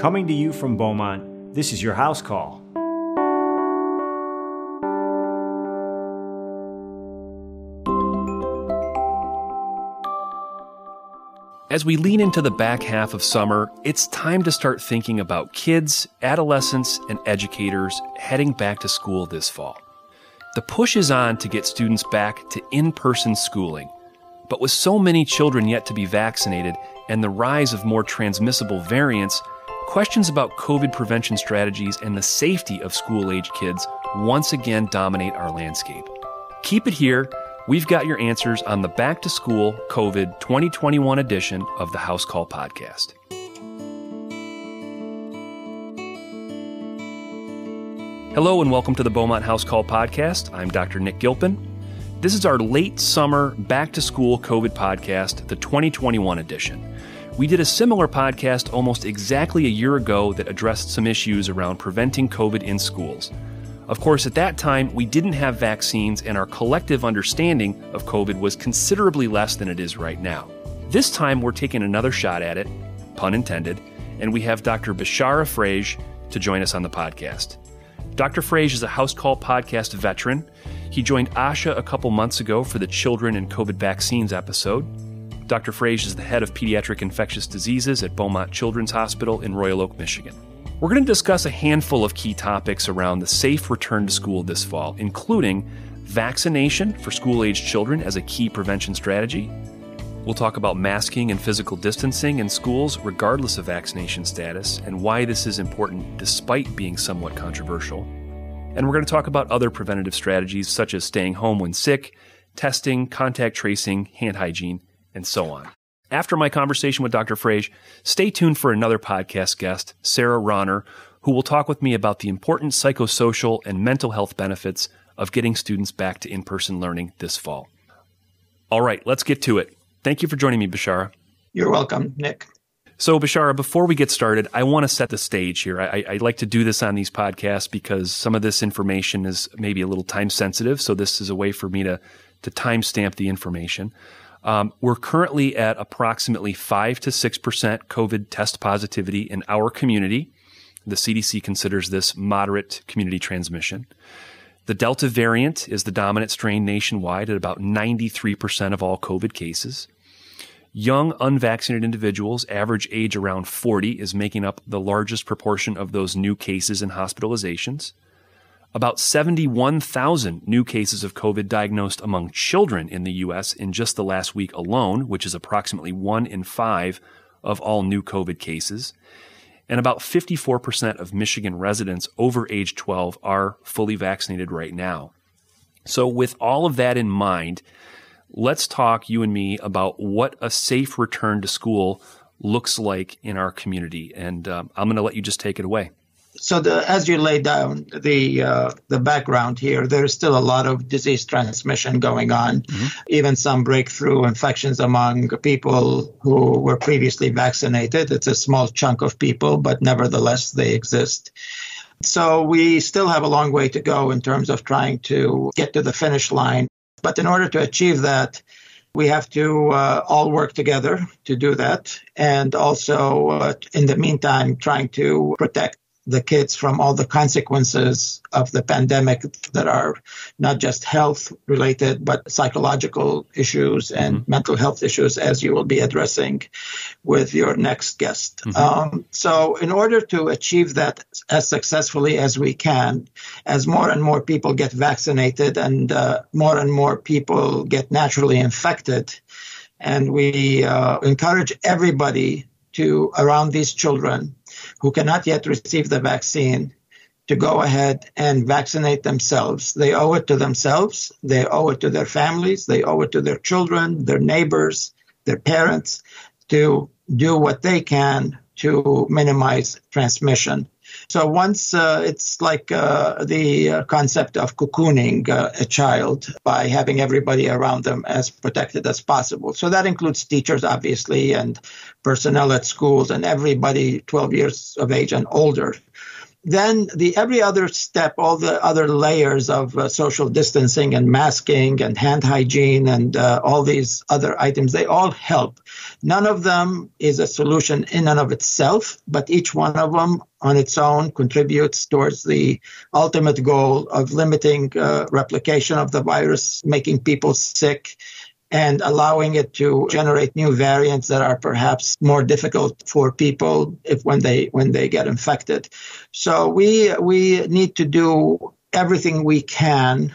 Coming to you from Beaumont, this is your house call. As we lean into the back half of summer, it's time to start thinking about kids, adolescents, and educators heading back to school this fall. The push is on to get students back to in person schooling. But with so many children yet to be vaccinated and the rise of more transmissible variants, questions about COVID prevention strategies and the safety of school age kids once again dominate our landscape. Keep it here We've got your answers on the Back to School COVID 2021 edition of the House Call podcast. Hello and welcome to the Beaumont House Call podcast. I'm Dr. Nick Gilpin. This is our late summer Back to School COVID podcast, the 2021 edition. We did a similar podcast almost exactly a year ago that addressed some issues around preventing COVID in schools. Of course, at that time, we didn't have vaccines, and our collective understanding of COVID was considerably less than it is right now. This time, we're taking another shot at it, pun intended, and we have Dr. Bishara Freij to join us on the podcast. Dr. Freij is a House Call podcast veteran. He joined ASHA a couple months ago for the Children and COVID Vaccines episode. Dr. Freij is the head of pediatric infectious diseases at Beaumont Children's Hospital in Royal Oak, Michigan. We're going to discuss a handful of key topics around the safe return to school this fall, including vaccination for school aged children as a key prevention strategy. We'll talk about masking and physical distancing in schools regardless of vaccination status and why this is important despite being somewhat controversial. And we're going to talk about other preventative strategies such as staying home when sick, testing, contact tracing, hand hygiene, and so on. After my conversation with Dr. Freij, stay tuned for another podcast guest, Sarah Rauner, who will talk with me about the important psychosocial and mental health benefits of getting students back to in person learning this fall. All right, let's get to it. Thank you for joining me, Bishara. You're welcome, Nick. So, Bishara, before we get started, I want to set the stage here. I, I, like to do this on these podcasts because some of this information is maybe a little time sensitive. So, this is a way for me to, to timestamp the information. Um, we're currently at approximately 5 to 6% COVID test positivity in our community. The CDC considers this moderate community transmission. The Delta variant is the dominant strain nationwide at about 93% of all COVID cases. Young unvaccinated individuals, average age around 40, is making up the largest proportion of those new cases and hospitalizations about 71,000 new cases of COVID diagnosed among children in the U.S. in just the last week alone, which is approximately one in five of all new COVID cases. And about 54% of Michigan residents over age 12 are fully vaccinated right now. So, with all of that in mind, let's talk, you and me, about what a safe return to school looks like in our community. And um, I'm going to let you just take it away so the, as you lay down the uh, the background here, there's still a lot of disease transmission going on, mm-hmm. even some breakthrough infections among people who were previously vaccinated. It's a small chunk of people, but nevertheless they exist. So we still have a long way to go in terms of trying to get to the finish line. But in order to achieve that, we have to uh, all work together to do that. And also, uh, in the meantime, trying to protect the kids from all the consequences of the pandemic that are not just health related, but psychological issues and mm-hmm. mental health issues, as you will be addressing with your next guest. Mm-hmm. Um, so, in order to achieve that as successfully as we can, as more and more people get vaccinated and uh, more and more people get naturally infected, and we uh, encourage everybody to around these children who cannot yet receive the vaccine to go ahead and vaccinate themselves. They owe it to themselves, they owe it to their families, they owe it to their children, their neighbors, their parents to do what they can to minimize transmission. So once uh, it's like uh, the uh, concept of cocooning uh, a child by having everybody around them as protected as possible. So that includes teachers, obviously, and personnel at schools and everybody 12 years of age and older. Then the every other step, all the other layers of uh, social distancing and masking and hand hygiene and uh, all these other items, they all help. None of them is a solution in and of itself, but each one of them on its own contributes towards the ultimate goal of limiting uh, replication of the virus, making people sick, and allowing it to generate new variants that are perhaps more difficult for people if when they when they get infected. So we we need to do everything we can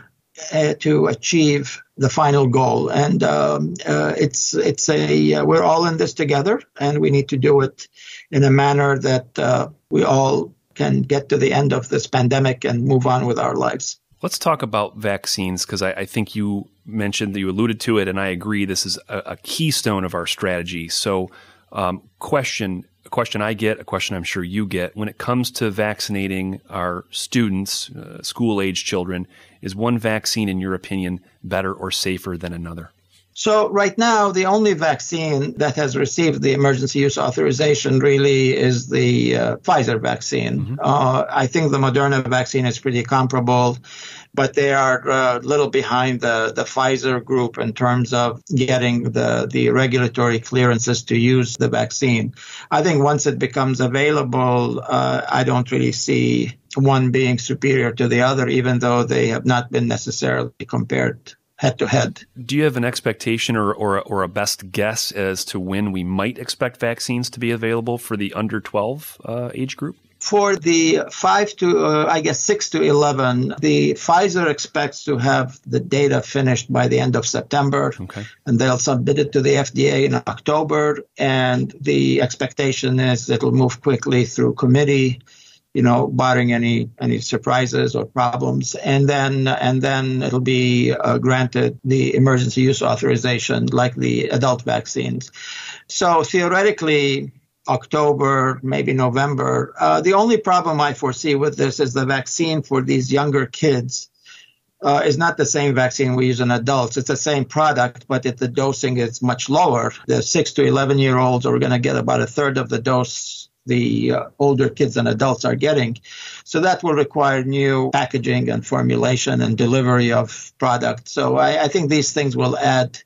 uh, to achieve the final goal, and um, uh, it's it's a uh, we're all in this together, and we need to do it in a manner that uh, we all can get to the end of this pandemic and move on with our lives. Let's talk about vaccines because I, I, think you mentioned that you alluded to it, and I agree. This is a, a keystone of our strategy. So, um, question a question I get, a question I'm sure you get when it comes to vaccinating our students, uh, school age children, is one vaccine, in your opinion, better or safer than another? So right now, the only vaccine that has received the emergency use authorization really is the uh, Pfizer vaccine. Mm-hmm. Uh, I think the Moderna vaccine is pretty comparable, but they are uh, a little behind the, the Pfizer group in terms of getting the, the regulatory clearances to use the vaccine. I think once it becomes available, uh, I don't really see one being superior to the other, even though they have not been necessarily compared head to head. Do you have an expectation or, or, or a best guess as to when we might expect vaccines to be available for the under 12 uh, age group? For the 5 to, uh, I guess, 6 to 11, the Pfizer expects to have the data finished by the end of September. Okay. And they'll submit it to the FDA in October. And the expectation is it'll move quickly through committee you know, barring any any surprises or problems, and then and then it'll be uh, granted the emergency use authorization like the adult vaccines. So theoretically, October, maybe November. Uh, the only problem I foresee with this is the vaccine for these younger kids. Uh, is not the same vaccine we use in adults. It's the same product, but it, the dosing is much lower. The six to 11 year olds are going to get about a third of the dose the uh, older kids and adults are getting. So that will require new packaging and formulation and delivery of product. So I, I think these things will add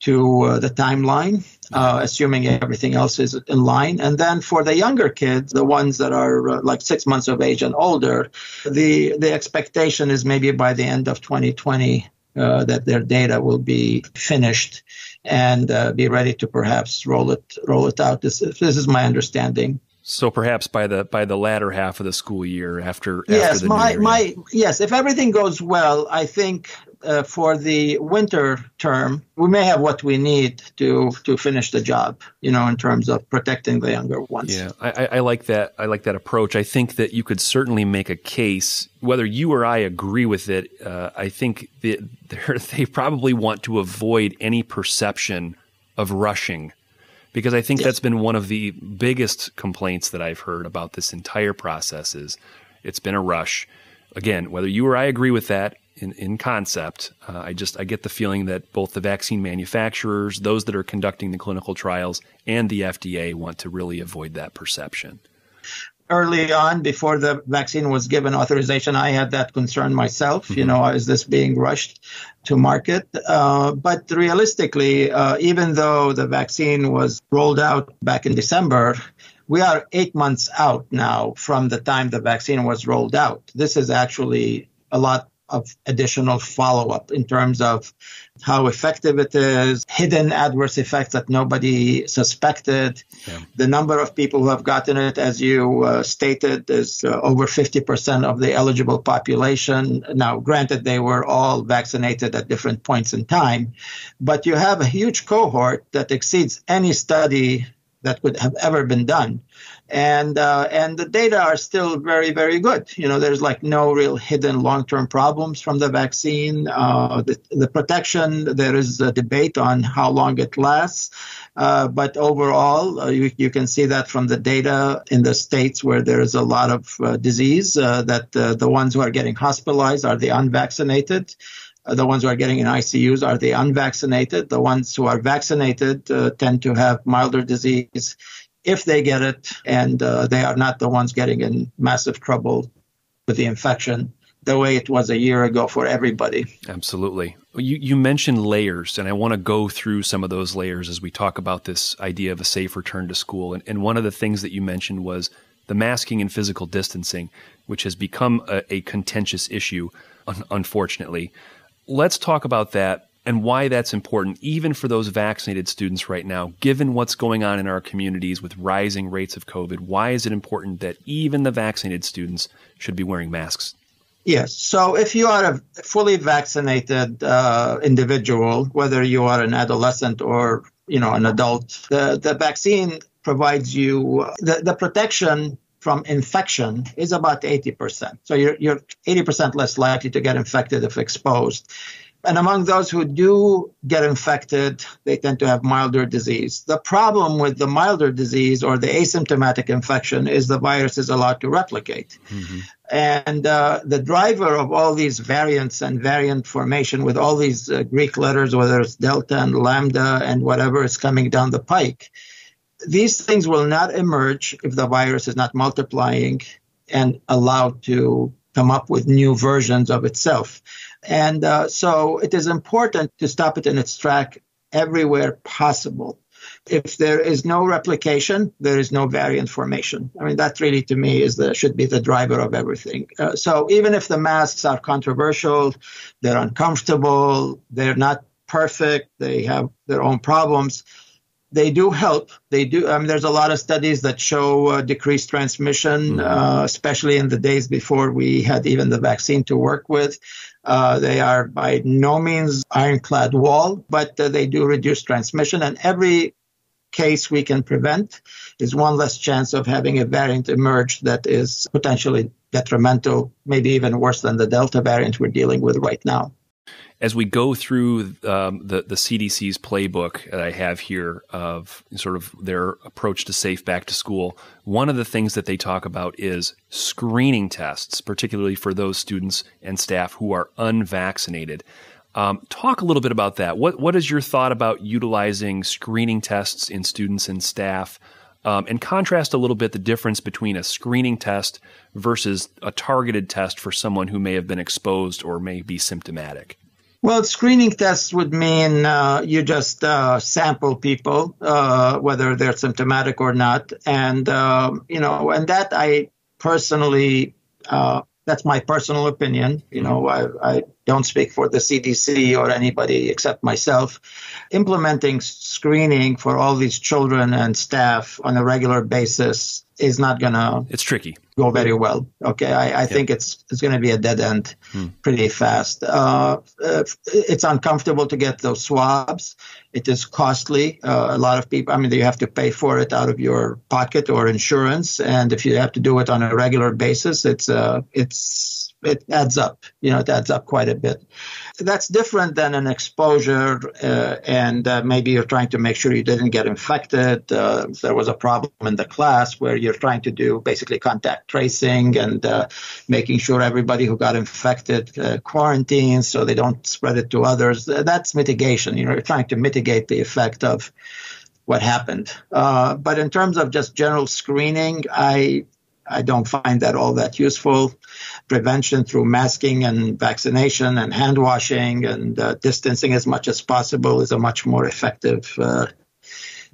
to uh, the timeline, uh, assuming everything else is in line. And then for the younger kids, the ones that are uh, like six months of age and older, the the expectation is maybe by the end of 2020 uh, that their data will be finished and uh, be ready to perhaps roll it roll it out. This this is my understanding. So perhaps by the by the latter half of the school year, after yes, after my my yes, if everything goes well, I think uh, for the winter term, we may have what we need to to finish the job. You know, in terms of protecting the younger ones. Yeah, I, I like that. I like that approach. I think that you could certainly make a case, whether you or I agree with it. Uh, I think that they probably want to avoid any perception of rushing because I think yes. that's been one of the biggest complaints that I've heard about this entire process is it's been a rush. Again, whether you or I agree with that, in, in concept. Uh, I just I get the feeling that both the vaccine manufacturers, those that are conducting the clinical trials, and the FDA want to really avoid that perception. Early on, before the vaccine was given authorization, I had that concern myself. Mm-hmm. You know, is this being rushed to market? Uh, but realistically, uh, even though the vaccine was rolled out back in December, we are eight months out now from the time the vaccine was rolled out. This is actually a lot of additional follow up in terms of how effective it is, hidden adverse effects that nobody suspected. Yeah. The number of people who have gotten it, as you uh, stated, is uh, over 50% of the eligible population. Now, granted, they were all vaccinated at different points in time, but you have a huge cohort that exceeds any study that could have ever been done and uh, and the data are still very very good. You know, there's like no real hidden long term problems from the vaccine. Uh, the, the protection there is a debate on how long it lasts, uh, but overall uh, you, you can see that from the data in the states where there is a lot of uh, disease uh, that the ones who are getting hospitalized are the unvaccinated. The ones who are getting in ICUs are the unvaccinated. The ones who are vaccinated tend to have milder disease if they get it and uh, they are not the ones getting in massive trouble with the infection the way it was a year ago for everybody. Absolutely. You, you mentioned layers, and I want to go through some of those layers as we talk about this idea of a safe return to school. And, and one of the things that you mentioned was the masking and physical distancing, which has become a, a contentious issue, un- unfortunately. Let's talk about that and why that's important, even for those vaccinated students right now, given what's going on in our communities with rising rates of COVID. Why is it important that even the vaccinated students should be wearing masks? Yes. So if you are a fully vaccinated uh, individual, whether you are an adolescent or you know an adult, the, the vaccine provides you the, the protection from infection is about 80%. So you're, you're 80% less likely to get infected if exposed. And among those who do get infected, they tend to have milder disease. The problem with the milder disease or the asymptomatic infection is the virus is allowed to replicate. Mm-hmm. And uh, the driver of all these variants and variant formation with all these uh, Greek letters, whether it's delta and lambda and whatever is coming down the pike, these things will not emerge if the virus is not multiplying and allowed to come up with new versions of itself. And uh, so it is important to stop it in its track everywhere possible. If there is no replication, there is no variant formation. I mean, that really to me is the should be the driver of everything. Uh, so even if the masks are controversial, they're uncomfortable, they're not perfect, they have their own problems they do help. They do. I mean, there's a lot of studies that show uh, decreased transmission, mm-hmm. uh, especially in the days before we had even the vaccine to work with. Uh, they are by no means ironclad wall, but uh, they do reduce transmission. And every case we can prevent is one less chance of having a variant emerge that is potentially detrimental, maybe even worse than the Delta variant we're dealing with right now as we go through um, the the CDC's playbook that I have here of sort of their approach to safe back to school, one of the things that they talk about is screening tests, particularly for those students and staff who are unvaccinated. Um, talk a little bit about that. What what is your thought about utilizing screening tests in students and staff? Um, and contrast a little bit the difference between a screening test versus a targeted test for someone who may have been exposed or may be symptomatic. Well, screening tests would mean uh, you just uh, sample people, uh, whether they're symptomatic or not, and um, you know, and that I personally, uh, that's my personal opinion. You know, I, I don't speak for the CDC or anybody except myself. Implementing screening for all these children and staff on a regular basis is not going to. It's tricky. Go very well. Okay, I, I think it's it's going to be a dead end hmm. pretty fast. Uh, it's uncomfortable to get those swabs. It is costly. Uh, a lot of people. I mean, you have to pay for it out of your pocket or insurance, and if you have to do it on a regular basis, it's uh, it's it adds up. You know, it adds up quite a bit. That's different than an exposure, uh, and uh, maybe you're trying to make sure you didn't get infected. Uh, there was a problem in the class where you're trying to do basically contact tracing and uh, making sure everybody who got infected uh, quarantines so they don't spread it to others. Uh, that's mitigation. You know, you're trying to mitigate the effect of what happened. but in terms of just general screening, I I don't find that all that useful. Prevention through masking and vaccination and hand washing and uh, distancing as much as possible is a much more effective uh,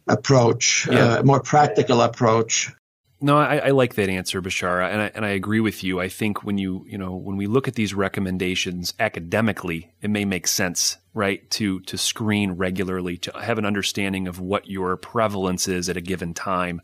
approach, yeah. uh, more practical approach. No, I, I, like that answer, Bishara, and I, and I agree with you. I think when you you know when we look at these recommendations academically, it may make sense, right, to to screen regularly, to have an understanding of what your prevalence is at a given time.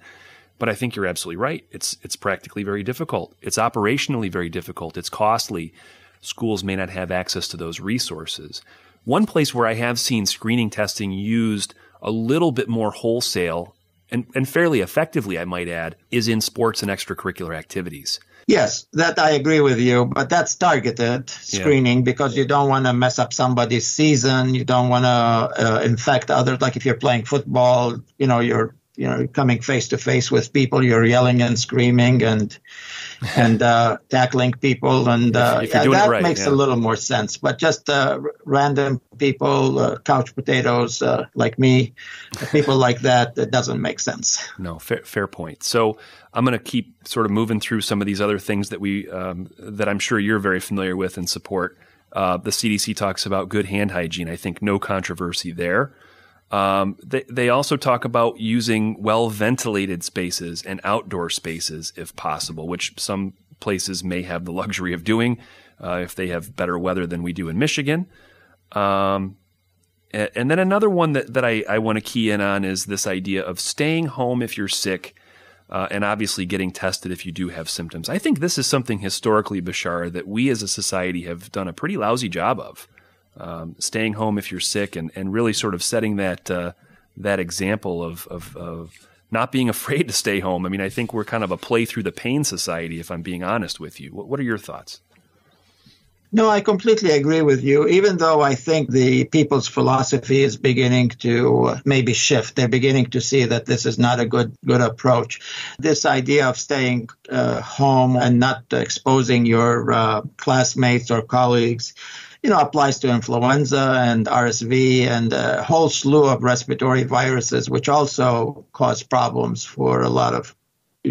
But I think you're absolutely right. It's it's practically very difficult. It's operationally very difficult. It's costly. Schools may not have access to those resources. One place where I have seen screening testing used a little bit more wholesale and, and fairly effectively, I might add, is in sports and extracurricular activities. Yes, that I agree with you, but that's targeted screening yeah. because you don't want to mess up somebody's season. You don't want to uh, infect others. Like if you're playing football, you know, you're you know coming face to face with people you're yelling and screaming and and uh, tackling people, and uh, if, if that right, makes yeah. a little more sense. But just uh, random people, uh, couch potatoes uh, like me, people like that, it doesn't make sense. No, fair, fair point. So I'm going to keep sort of moving through some of these other things that we um, that I'm sure you're very familiar with and support. Uh, the CDC talks about good hand hygiene. I think no controversy there. Um, they, they also talk about using well ventilated spaces and outdoor spaces if possible, which some places may have the luxury of doing uh, if they have better weather than we do in Michigan. Um, and, and, then another one that, that I, I want to key in on is this idea of staying home if you're sick uh, and obviously getting tested if you do have symptoms. I think this is something historically, Bashar, that we as a society have done a pretty lousy job of um, staying home if you're sick, and, and really sort of setting that uh, that example of, of, of not being afraid to stay home. I mean, I think we're kind of a play through the pain society, if I'm being honest with you. What, what are your thoughts? No, I completely agree with you. Even though I think the people's philosophy is beginning to maybe shift, they're beginning to see that this is not a good good approach. This idea of staying uh, home and not exposing your uh, classmates or colleagues you know, applies to influenza and RSV and a whole slew of respiratory viruses, which also cause problems for a lot of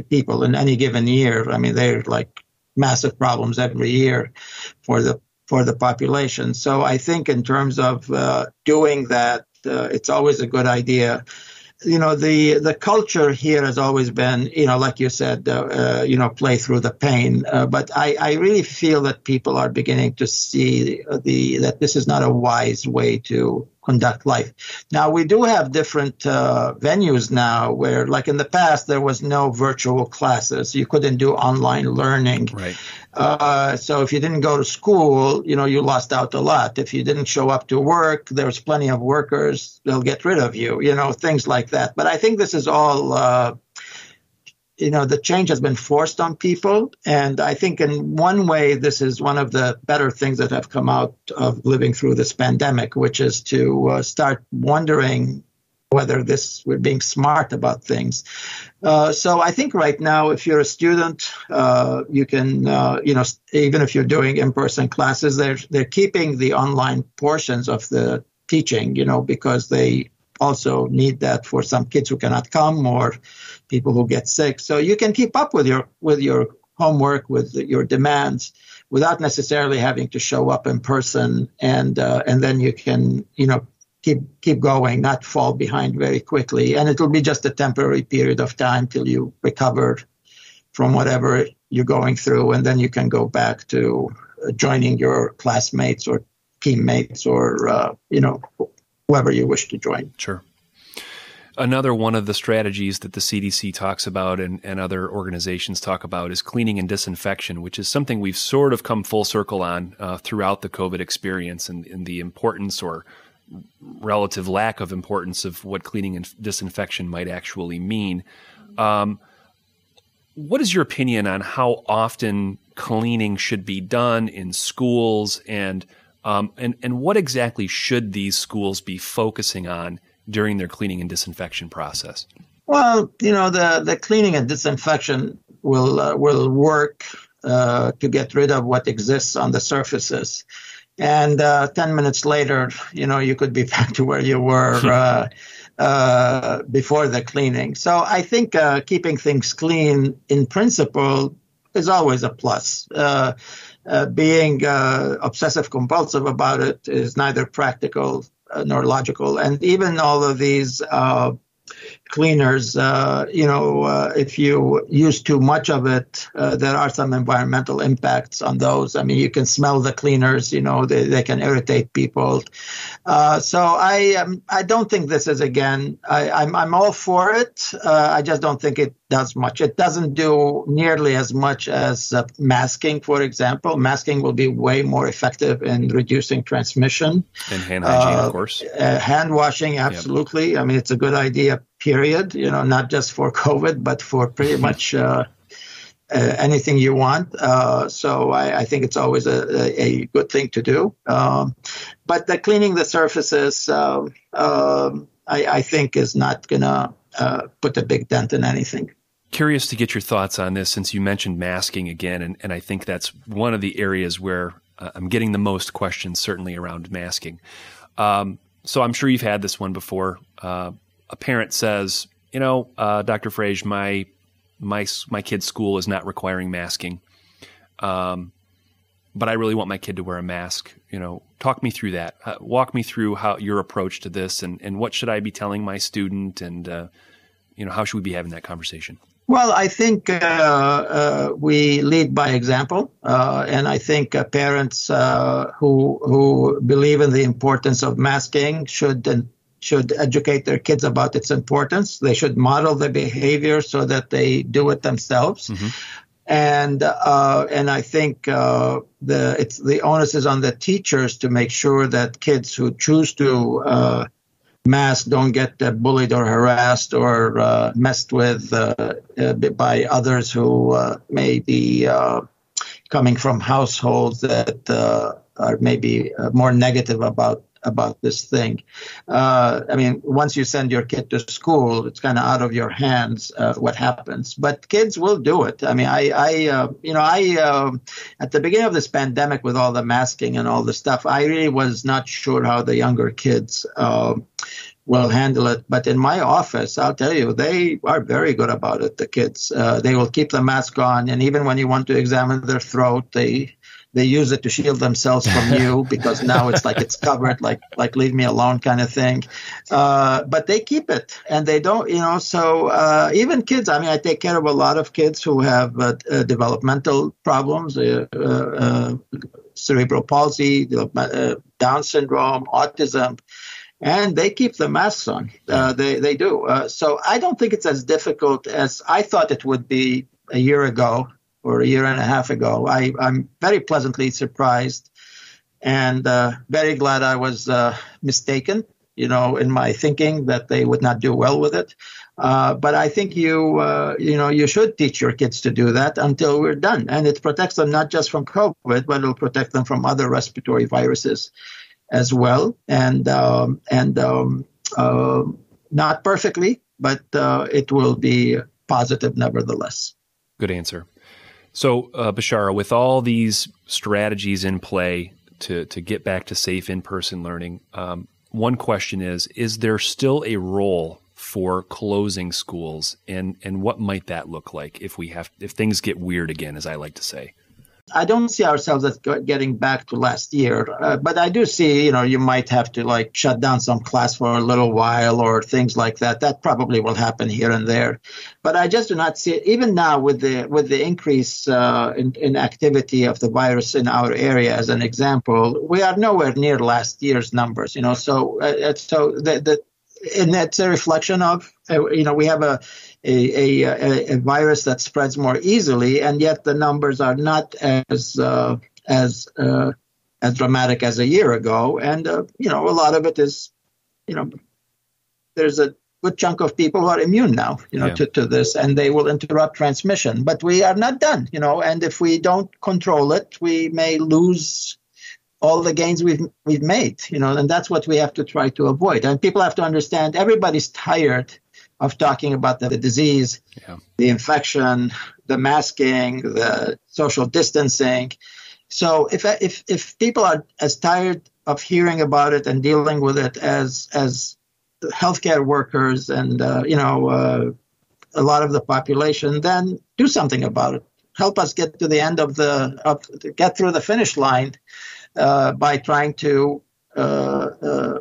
people in any given year. I mean, they're like massive problems every year for the for the population. So I think in terms of uh, doing that, uh, it's always a good idea you know the the culture here has always been you know like you said uh, uh, you know play through the pain. Uh, but I, I really feel that people are beginning to see the that this is not a wise way to conduct life. Now we do have different uh, venues now where like in the past there was no virtual classes. You couldn't do online learning. Right uh, so if you didn't go to school, you know, you lost out a lot. If you didn't show up to work, there's plenty of workers, they'll get rid of you, you know, things like that. But I think this is all, uh, you know, the change has been forced on people. And I think in one way, this is one of the better things that have come out of living through this pandemic, which is to uh, start wondering whether this we're being smart about things. Uh, so I think right now, if you're a student, uh, you can, uh, you know, even if you're doing in-person classes, they're they're keeping the online portions of the teaching, you know, because they also need that for some kids who cannot come or people who get sick. So you can keep up with your with your homework, with your demands, without necessarily having to show up in person, and uh, and then you can, you know, keep keep going, not fall behind very quickly. And it'll be just a temporary period of time till you recover from whatever you're going through, and then you can go back to joining your classmates or teammates or uh, you know whoever you wish to join. Sure. Another one of the strategies that the CDC talks about and, and other organizations talk about is cleaning and disinfection, which is something we've sort of come full circle on uh, throughout the COVID experience and, and the importance or relative lack of importance of what cleaning and disinfection might actually mean. Um, what is your opinion on how often cleaning should be done in schools, and um, and and what exactly should these schools be focusing on during their cleaning and disinfection process? Well, you know, the the cleaning and disinfection will uh, will work uh, to get rid of what exists on the surfaces and uh, 10 minutes later you know you could be back to where you were uh, uh, before the cleaning. So i think uh, keeping things clean in principle is always a plus. Uh, uh, being obsessive compulsive about it is neither practical nor logical. And even all of these cleaners, uh, you know, uh, if you use too much of it, uh, there are some environmental impacts on those. I mean, you can smell the cleaners, you know, they, they can irritate people. Uh, so I um, I don't think this is again. I, am I'm, I'm all for it. Uh, I just don't think it does much. It doesn't do nearly as much as uh, masking, for example. Masking will be way more effective in reducing transmission. And hand hygiene, of course. hand washing, absolutely. Yep. I mean, it's a good idea period, you know, not just for COVID, but for pretty much uh, uh, anything you want. Uh, so I, I, think it's always a, a, good thing to do. Um, but the cleaning the surfaces, um, I, I, think, is not going to uh, put a big dent in anything. curious to get your thoughts on this since you mentioned masking again, and, and I think that's one of the areas where uh, I'm getting the most questions, certainly around masking. Um, so I'm sure you've had this one before. Uh, a parent says, you know, uh, Dr. Freij, my my my kid's school is not requiring masking, um, but I really want my kid to wear a mask. You know, talk me through that. Uh, walk me through how your approach to this, and and what should I be telling my student, and uh, you know, how should we be having that conversation? Well, I think uh, uh, we lead by example, uh, and I think parents who who believe in the importance of masking should should educate their kids about its importance. They should model the behavior so that they do it themselves. Mm-hmm. And uh, and I think the it's the onus is on the teachers to make sure that kids who choose to mask don't get uh, bullied or harassed or uh, messed with uh, uh by others who uh, may be uh, coming from households that are maybe more negative about about this thing. Uh, I mean, once you send your kid to school, it's kind of out of your hands uh, what happens. But kids will do it. I mean, I, I uh, you know, I um, at the beginning of this pandemic with all the masking and all the stuff, I really was not sure how the younger kids. Um, will handle it. But in my office, I'll tell you, they are very good about it. The kids, uh, they will keep the mask on, and even when you want to examine their throat, they they use it to shield themselves from you because now it's like it's covered, like like leave me alone kind of thing. Uh, but they keep it, and they don't, you know. So uh, even kids, I mean, I take care of a lot of kids who have uh, uh developmental problems, uh, uh, cerebral palsy, Down syndrome, autism and they keep the masks on. Uh, they they do. Uh, so I don't think it's as difficult as I thought it would be a year ago or a year and a half ago. I, I'm very pleasantly surprised and uh, very glad I was uh, mistaken. You know, in my thinking that they would not do well with it. Uh, but I think you, uh, you know, you should teach your kids to do that until we're done, and it protects them not just from COVID, but it'll protect them from other respiratory viruses as well, and um, and um, uh, not perfectly, but uh, it will be positive nevertheless. Good answer. So, uh, Bishara, with all these strategies in play to to get back to safe in person learning, um, one question is: Is there still a role for closing schools, and and what might that look like if we have if things get weird again, as I like to say? I don't see ourselves as getting back to last year, uh, but I do see, you know, you might have to like shut down some class for a little while or things like that. That probably will happen here and there, but I just do not see it. Even now, with the with the increase uh, in, in activity of the virus in our area, as an example, we are nowhere near last year's numbers. You know, so uh, so the, the and that's a reflection of, uh, you know, we have a a, a, a, virus that spreads more easily, and yet the numbers are not as uh, as uh, as dramatic as a year ago. And uh, you know, a lot of it is, you know, there's a good chunk of people who are immune now, you know, yeah. to, to this, and they will interrupt transmission. But we are not done, you know, and if we don't control it, we may lose all the gains we've we've made, you know, and that's what we have to try to avoid. And people have to understand everybody's tired of talking about the, the disease, yeah. the infection, the masking, the social distancing. So if if if people are as tired of hearing about it and dealing with it as as healthcare workers and uh, you know uh, a lot of the population, then do something about it. Help us get to the end of the of get through the finish line uh, by trying to uh, uh,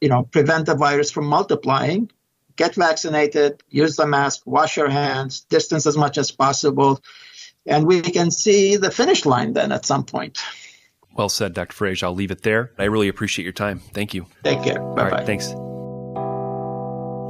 you know prevent the virus from multiplying get vaccinated, use the mask, wash your hands, distance as much as possible, and we can see the finish line then at some point. Well said, Dr. Freij. I'll leave it there. I really appreciate your time. Thank you. Take care. Bye bye. thanks.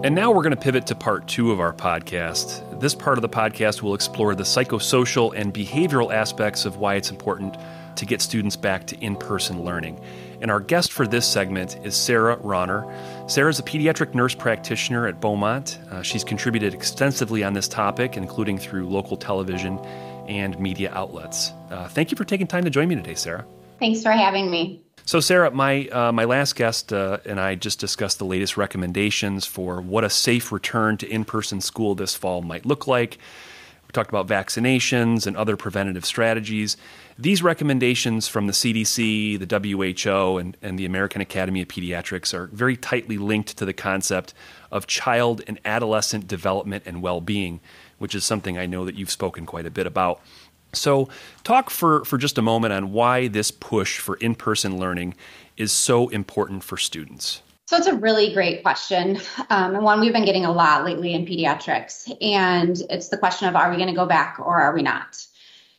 And now we're going to pivot to part two of our podcast. This part of the podcast will explore the psychosocial and behavioral aspects of why it's important to get students back to in person learning. And our guest for this segment is Sarah Rauner. Sarah is a pediatric nurse practitioner at Beaumont. Uh, she's contributed extensively on this topic, including through local television and media outlets. Uh, thank you for taking time to join me today, Sarah. Thanks for having me. So, Sarah, my uh, my last guest uh, and I just discussed the latest recommendations for what a safe return to in-person school this fall might look like. We talked about vaccinations and other preventative strategies. These recommendations from the CDC, the WHO, and, and the American Academy of Pediatrics are very tightly linked to the concept of child and adolescent development and well-being, which is something I know that you've spoken quite a bit about. So, talk for, for just a moment on why this push for in person learning is so important for students. So, it's a really great question, um, and one we've been getting a lot lately in pediatrics. And it's the question of are we going to go back or are we not?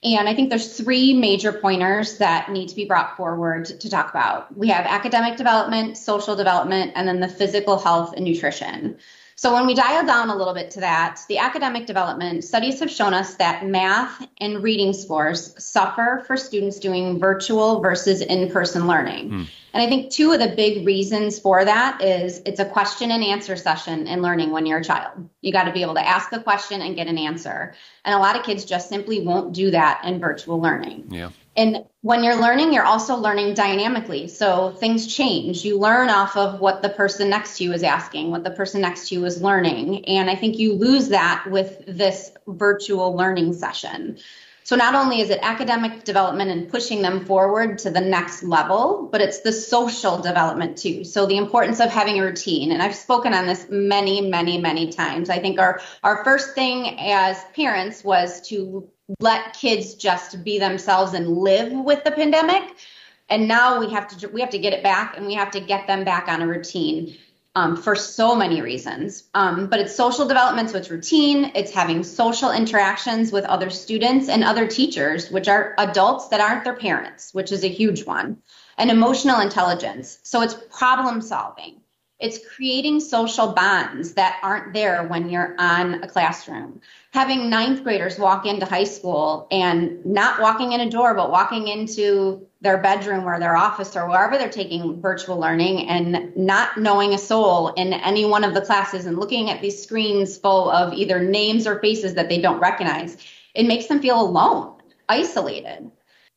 And I think there's three major pointers that need to be brought forward to talk about. We have academic development, social development, and then the physical health and nutrition. So when we dial down a little bit to that, the academic development studies have shown us that math and reading scores suffer for students doing virtual versus in-person learning. Mm. And I think two of the big reasons for that is it's a question and answer session in learning when you're a child. You got to be able to ask a question and get an answer. And a lot of kids just simply won't do that in virtual learning. Yeah. And when you're learning, you're also learning dynamically. So things change. You learn off of what the person next to you is asking, what the person next to you is learning. And I think you lose that with this virtual learning session. So not only is it academic development and pushing them forward to the next level, but it's the social development too. So the importance of having a routine. And I've spoken on this many, many, many times. I think our, our first thing as parents was to let kids just be themselves and live with the pandemic. And now we have to we have to get it back and we have to get them back on a routine um, for so many reasons. Um, but it's social development, so it's routine. It's having social interactions with other students and other teachers, which are adults that aren't their parents, which is a huge one. And emotional intelligence, so it's problem solving. It's creating social bonds that aren't there when you're on a classroom. Having ninth graders walk into high school and not walking in a door, but walking into their bedroom or their office or wherever they're taking virtual learning and not knowing a soul in any one of the classes and looking at these screens full of either names or faces that they don't recognize, it makes them feel alone, isolated.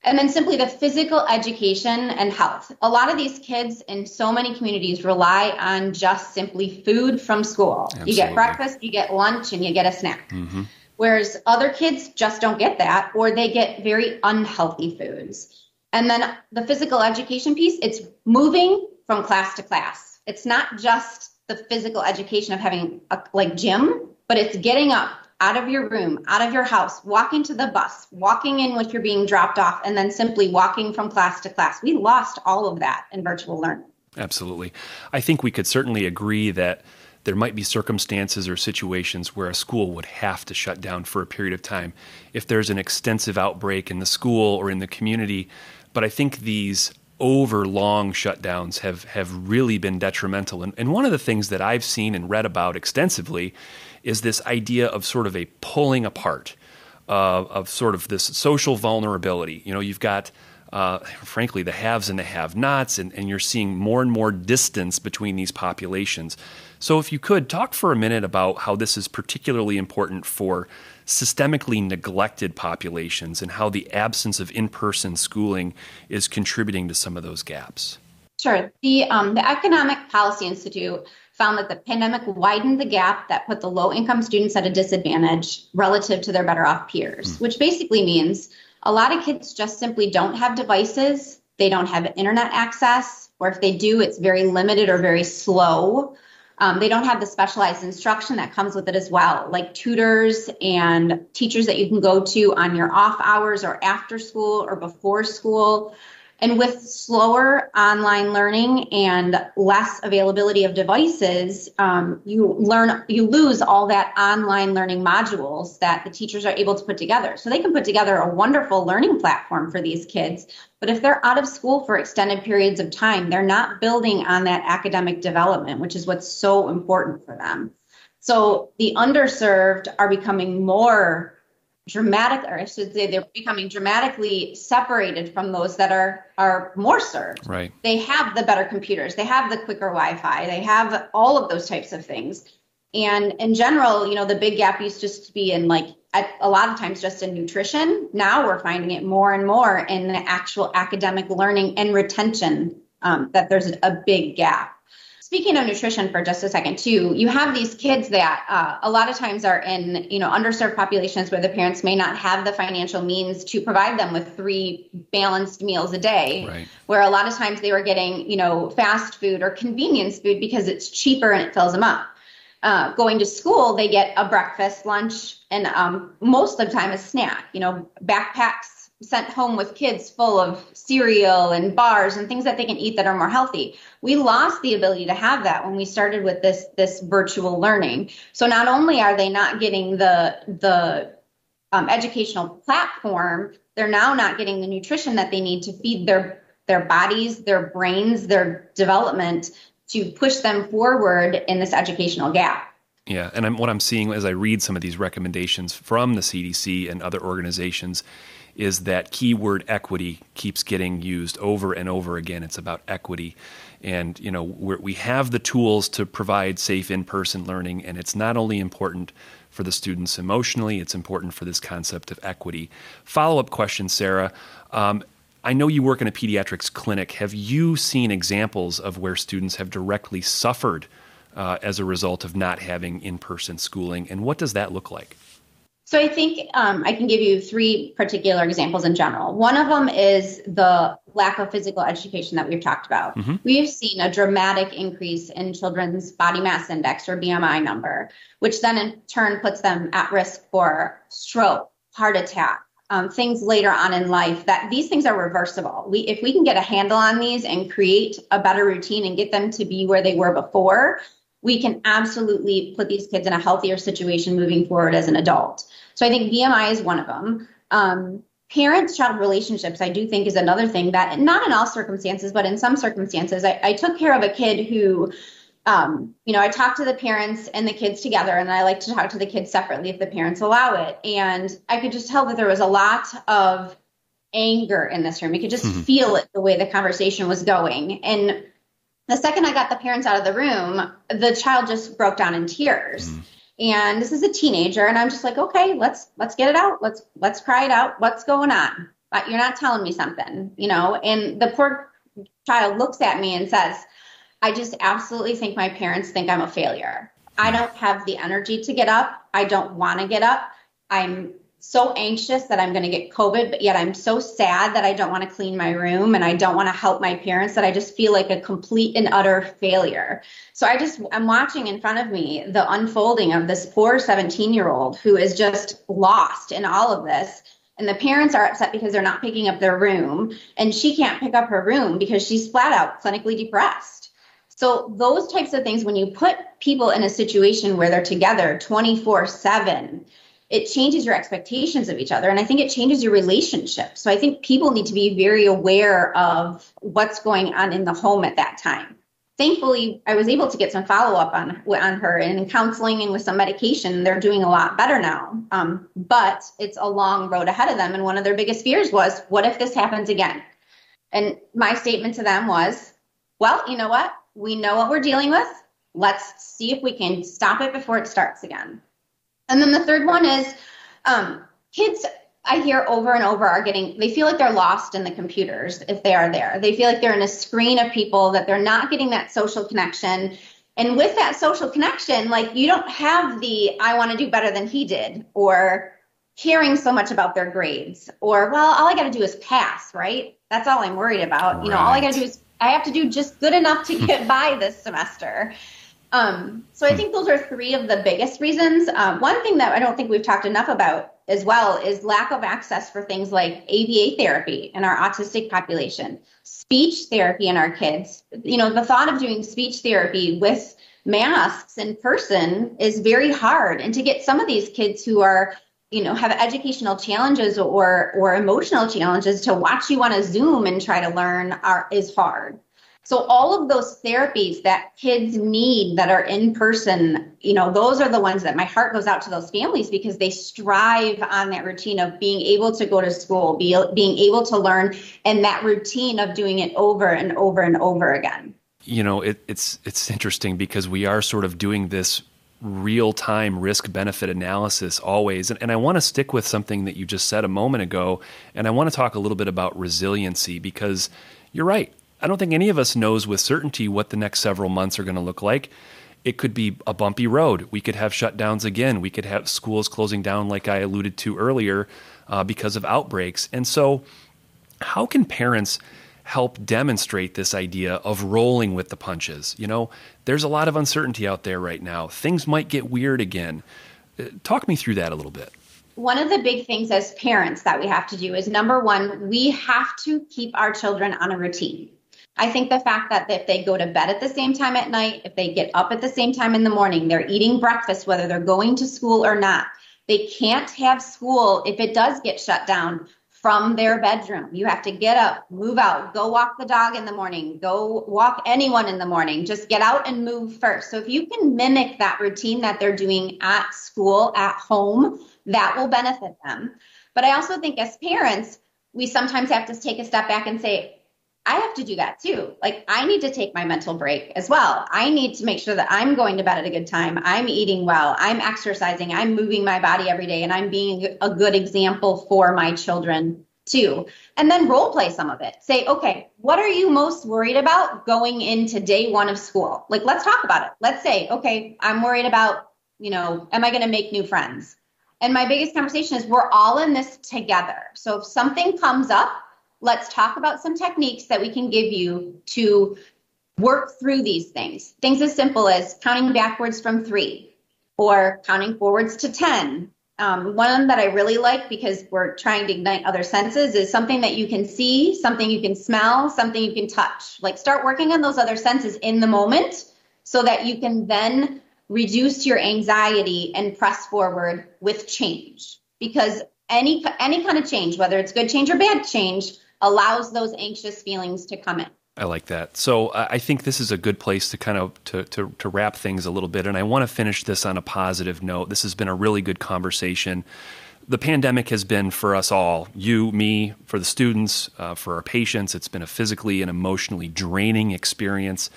And then simply the physical education and health. A lot of these kids in so many communities rely on just simply food from school. Absolutely. You get breakfast, you get lunch, and you get a snack. Mm-hmm. Whereas other kids just don't get that, or they get very unhealthy foods. And then the physical education piece, it's moving from class to class. It's not just the physical education of having a like gym, but it's getting up, out of your room, out of your house, walking to the bus, walking in when you're being dropped off, and then simply walking from class to class. We lost all of that in virtual learning. Absolutely. I think we could certainly agree that there might be circumstances or situations where a school would have to shut down for a period of time if there's an extensive outbreak in the school or in the community. But I think these over long shutdowns have, have really been detrimental. And, and one of the things that I've seen and read about extensively is this idea of sort of a pulling apart uh, of sort of this social vulnerability. You know, you've got, uh, frankly, the haves and the have nots, and, and you're seeing more and more distance between these populations. So, if you could talk for a minute about how this is particularly important for systemically neglected populations and how the absence of in person schooling is contributing to some of those gaps. Sure. The, um, the Economic Policy Institute found that the pandemic widened the gap that put the low income students at a disadvantage relative to their better off peers, mm. which basically means a lot of kids just simply don't have devices, they don't have internet access, or if they do, it's very limited or very slow. Um, they don't have the specialized instruction that comes with it as well, like tutors and teachers that you can go to on your off hours or after school or before school. And with slower online learning and less availability of devices, um, you learn you lose all that online learning modules that the teachers are able to put together. So they can put together a wonderful learning platform for these kids. But if they're out of school for extended periods of time, they're not building on that academic development, which is what's so important for them. So the underserved are becoming more dramatic, or I should say, they're becoming dramatically separated from those that are are more served. Right. They have the better computers, they have the quicker Wi-Fi, they have all of those types of things. And in general, you know, the big gap used just to be in like a lot of times just in nutrition. Now we're finding it more and more in the actual academic learning and retention um, that there's a big gap. Speaking of nutrition for just a second too, you have these kids that uh, a lot of times are in you know underserved populations where the parents may not have the financial means to provide them with three balanced meals a day. Right. Where a lot of times they were getting you know fast food or convenience food because it's cheaper and it fills them up. Uh, going to school, they get a breakfast, lunch, and um, most of the time a snack. You know, backpacks sent home with kids full of cereal and bars and things that they can eat that are more healthy. We lost the ability to have that when we started with this this virtual learning. So not only are they not getting the the um, educational platform, they're now not getting the nutrition that they need to feed their their bodies, their brains, their development to push them forward in this educational gap. Yeah, and I'm, what I'm seeing as I read some of these recommendations from the CDC and other organizations is that keyword equity keeps getting used over and over again. It's about equity. And, you know, we have the tools to provide safe in person learning, and it's not only important for the students emotionally, it's important for this concept of equity. Follow up question, Sarah. Um, I know you work in a pediatrics clinic. Have you seen examples of where students have directly suffered uh, as a result of not having in person schooling? And what does that look like? So I think um, I can give you three particular examples in general. One of them is the lack of physical education that we've talked about. Mm-hmm. We've seen a dramatic increase in children's body mass index or BMI number, which then in turn puts them at risk for stroke, heart attack, um, things later on in life. That these things are reversible. We, if we can get a handle on these and create a better routine and get them to be where they were before, we can absolutely put these kids in a healthier situation moving forward as an adult. So I think BMI is one of them. Um, parent child relationships, I do think, is another thing that, not in all circumstances, but in some circumstances, I, I took care of a kid who, um, you know, I talked to the parents and the kids together, and I like to talk to the kids separately if the parents allow it. And I could just tell that there was a lot of anger in this room. You could just mm-hmm. feel it the way the conversation was going. And the second I got the parents out of the room, the child just broke down in tears. Mm. And this is a teenager, and I'm just like, okay, let's let's get it out. Let's let's cry it out. What's going on? But you're not telling me something, you know. And the poor child looks at me and says, I just absolutely think my parents think I'm a failure. I don't have the energy to get up. I don't want to get up. I'm so anxious that I'm going to get COVID, but yet I'm so sad that I don't want to clean my room and I don't want to help my parents that I just feel like a complete and utter failure. So I just, I'm watching in front of me the unfolding of this poor 17 year old who is just lost in all of this. And the parents are upset because they're not picking up their room and she can't pick up her room because she's flat out clinically depressed. So those types of things, when you put people in a situation where they're together 24 seven, it changes your expectations of each other and i think it changes your relationship. So i think people need to be very aware of what's going on in the home at that time. Thankfully i was able to get some follow-up on on her and counseling and with some medication they're doing a lot better now. Um, but it's a long road ahead of them and one of their biggest fears was what if this happens again? And my statement to them was well you know what? We know what we're dealing with. Let's see if we can stop it before it starts again and then the third one is um, kids I hear over and over are getting, they feel like they're lost in the computers if they are there. They feel like they're in a screen of people, that they're not getting that social connection. And with that social connection, like you don't have the, I want to do better than he did, or caring so much about their grades, or, well, all I got to do is pass, right? That's all I'm worried about. Right. You know, all I got to do is, I have to do just good enough to get by this semester. Um, so I think those are three of the biggest reasons. Um, one thing that I don't think we've talked enough about as well is lack of access for things like ABA therapy in our autistic population, speech therapy in our kids. You know, the thought of doing speech therapy with masks in person is very hard. And to get some of these kids who are you know have educational challenges or or emotional challenges to watch you on a zoom and try to learn are is hard so all of those therapies that kids need that are in person, you know, those are the ones that my heart goes out to those families because they strive on that routine of being able to go to school, be, being able to learn, and that routine of doing it over and over and over again. You know, it, it's it's interesting because we are sort of doing this real time risk benefit analysis always. And, and I want to stick with something that you just said a moment ago. And I want to talk a little bit about resiliency because you're right. I don't think any of us knows with certainty what the next several months are going to look like. It could be a bumpy road. We could have shutdowns again. We could have schools closing down, like I alluded to earlier, uh, because of outbreaks. And so, how can parents help demonstrate this idea of rolling with the punches? You know, there's a lot of uncertainty out there right now. Things might get weird again. Uh, talk me through that a little bit. One of the big things as parents that we have to do is number one, we have to keep our children on a routine. I think the fact that if they go to bed at the same time at night, if they get up at the same time in the morning, they're eating breakfast, whether they're going to school or not. They can't have school if it does get shut down from their bedroom. You have to get up, move out, go walk the dog in the morning, go walk anyone in the morning. Just get out and move first. So if you can mimic that routine that they're doing at school, at home, that will benefit them. But I also think as parents, we sometimes have to take a step back and say, I have to do that too. Like I need to take my mental break as well. I need to make sure that I'm going to bed at a good time. I'm eating well. I'm exercising. I'm moving my body every day and I'm being a good example for my children too. And then role play some of it. Say, okay, what are you most worried about going into day one of school? Like let's talk about it. Let's say, okay, I'm worried about, you know, am I going to make new friends? And my biggest conversation is we're all in this together. So if something comes up, let's talk about some techniques that we can give you to work through these things. Things as simple as counting backwards from three or counting forwards to 10. Um, one that I really like because we're trying to ignite other senses is something that you can see, something you can smell, something you can touch. Like start working on those other senses in the moment so that you can then reduce your anxiety and press forward with change. Because any any kind of change, whether it's good change or bad change, allows those anxious feelings to come in. I like that. So I think this is a good place to kind of to, to, to wrap things a little bit. And I want to finish this on a positive note. This has been a really good conversation. The pandemic has been for us all, you, me, for the students, uh, for our patients. It's been a physically and emotionally draining experience,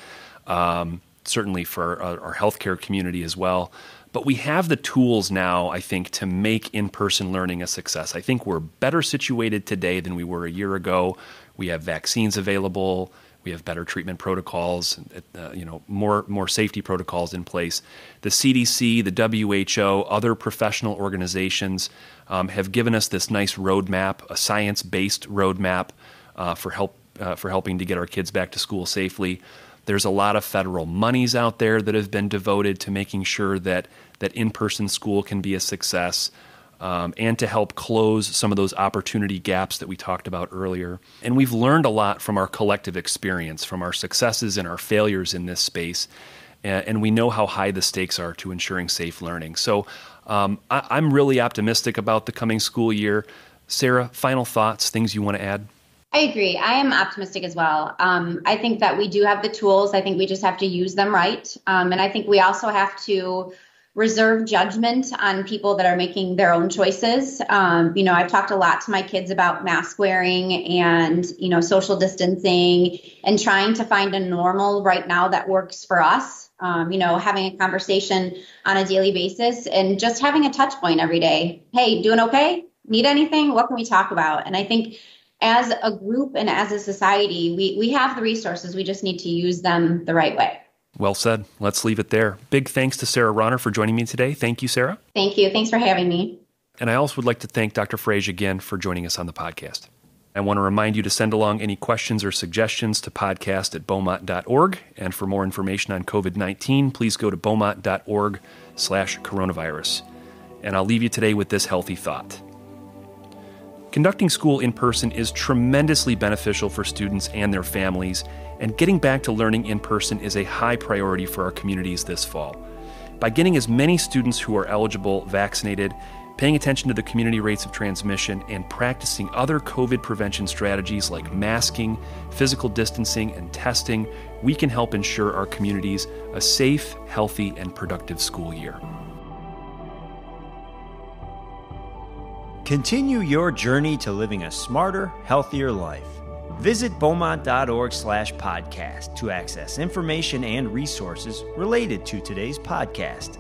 um, certainly for our, our healthcare community as well. But we have the tools now, I think, to make in person learning a success. I think we're better situated today than we were a year ago. We have vaccines available. We have better treatment protocols, uh, you know, more more safety protocols in place. The CDC, the WHO, other professional organizations um, have given us this nice roadmap, a science-based roadmap uh, for help uh, for helping to get our kids back to school safely. There's a lot of federal monies out there that have been devoted to making sure that that in-person school can be a success. Um, and to help close some of those opportunity gaps that we talked about earlier. And we've learned a lot from our collective experience, from our successes and our failures in this space. And, we know how high the stakes are to ensuring safe learning. So um, I, I'm really optimistic about the coming school year. Sarah, final thoughts, things you want to add? I agree. I am optimistic as well. Um, I think that we do have the tools. I think we just have to use them right. Um, and I think we also have to reserve judgment on people that are making their own choices. Um, you know, I've talked a lot to my kids about mask wearing and, you know, social distancing and trying to find a normal right now that works for us. Um, you know, having a conversation on a daily basis and just having a touch point every day. Hey, doing okay? Need anything? What can we talk about? And I think as a group and as a society, we, we have the resources. We just need to use them the right way. Well said. Let's leave it there. Big thanks to Sarah Rauner for joining me today. Thank you, Sarah. Thank you. Thanks for having me. And I also would like to thank Dr. Freij again for joining us on the podcast. I want to remind you to send along any questions or suggestions to podcast at beaumont.org. And for more information on COVID 19, please go to beaumont.org slash coronavirus. And I'll leave you today with this healthy thought. Conducting school in person is tremendously beneficial for students and their families, and getting back to learning in person is a high priority for our communities this fall. By getting as many students who are eligible vaccinated, paying attention to the community rates of transmission, and practicing other COVID prevention strategies like masking, physical distancing, and testing, we can help ensure our communities a safe, healthy, and productive school year. Continue your journey to living a smarter, healthier life. Visit beaumont.org slash podcast to access information and resources related to today's podcast.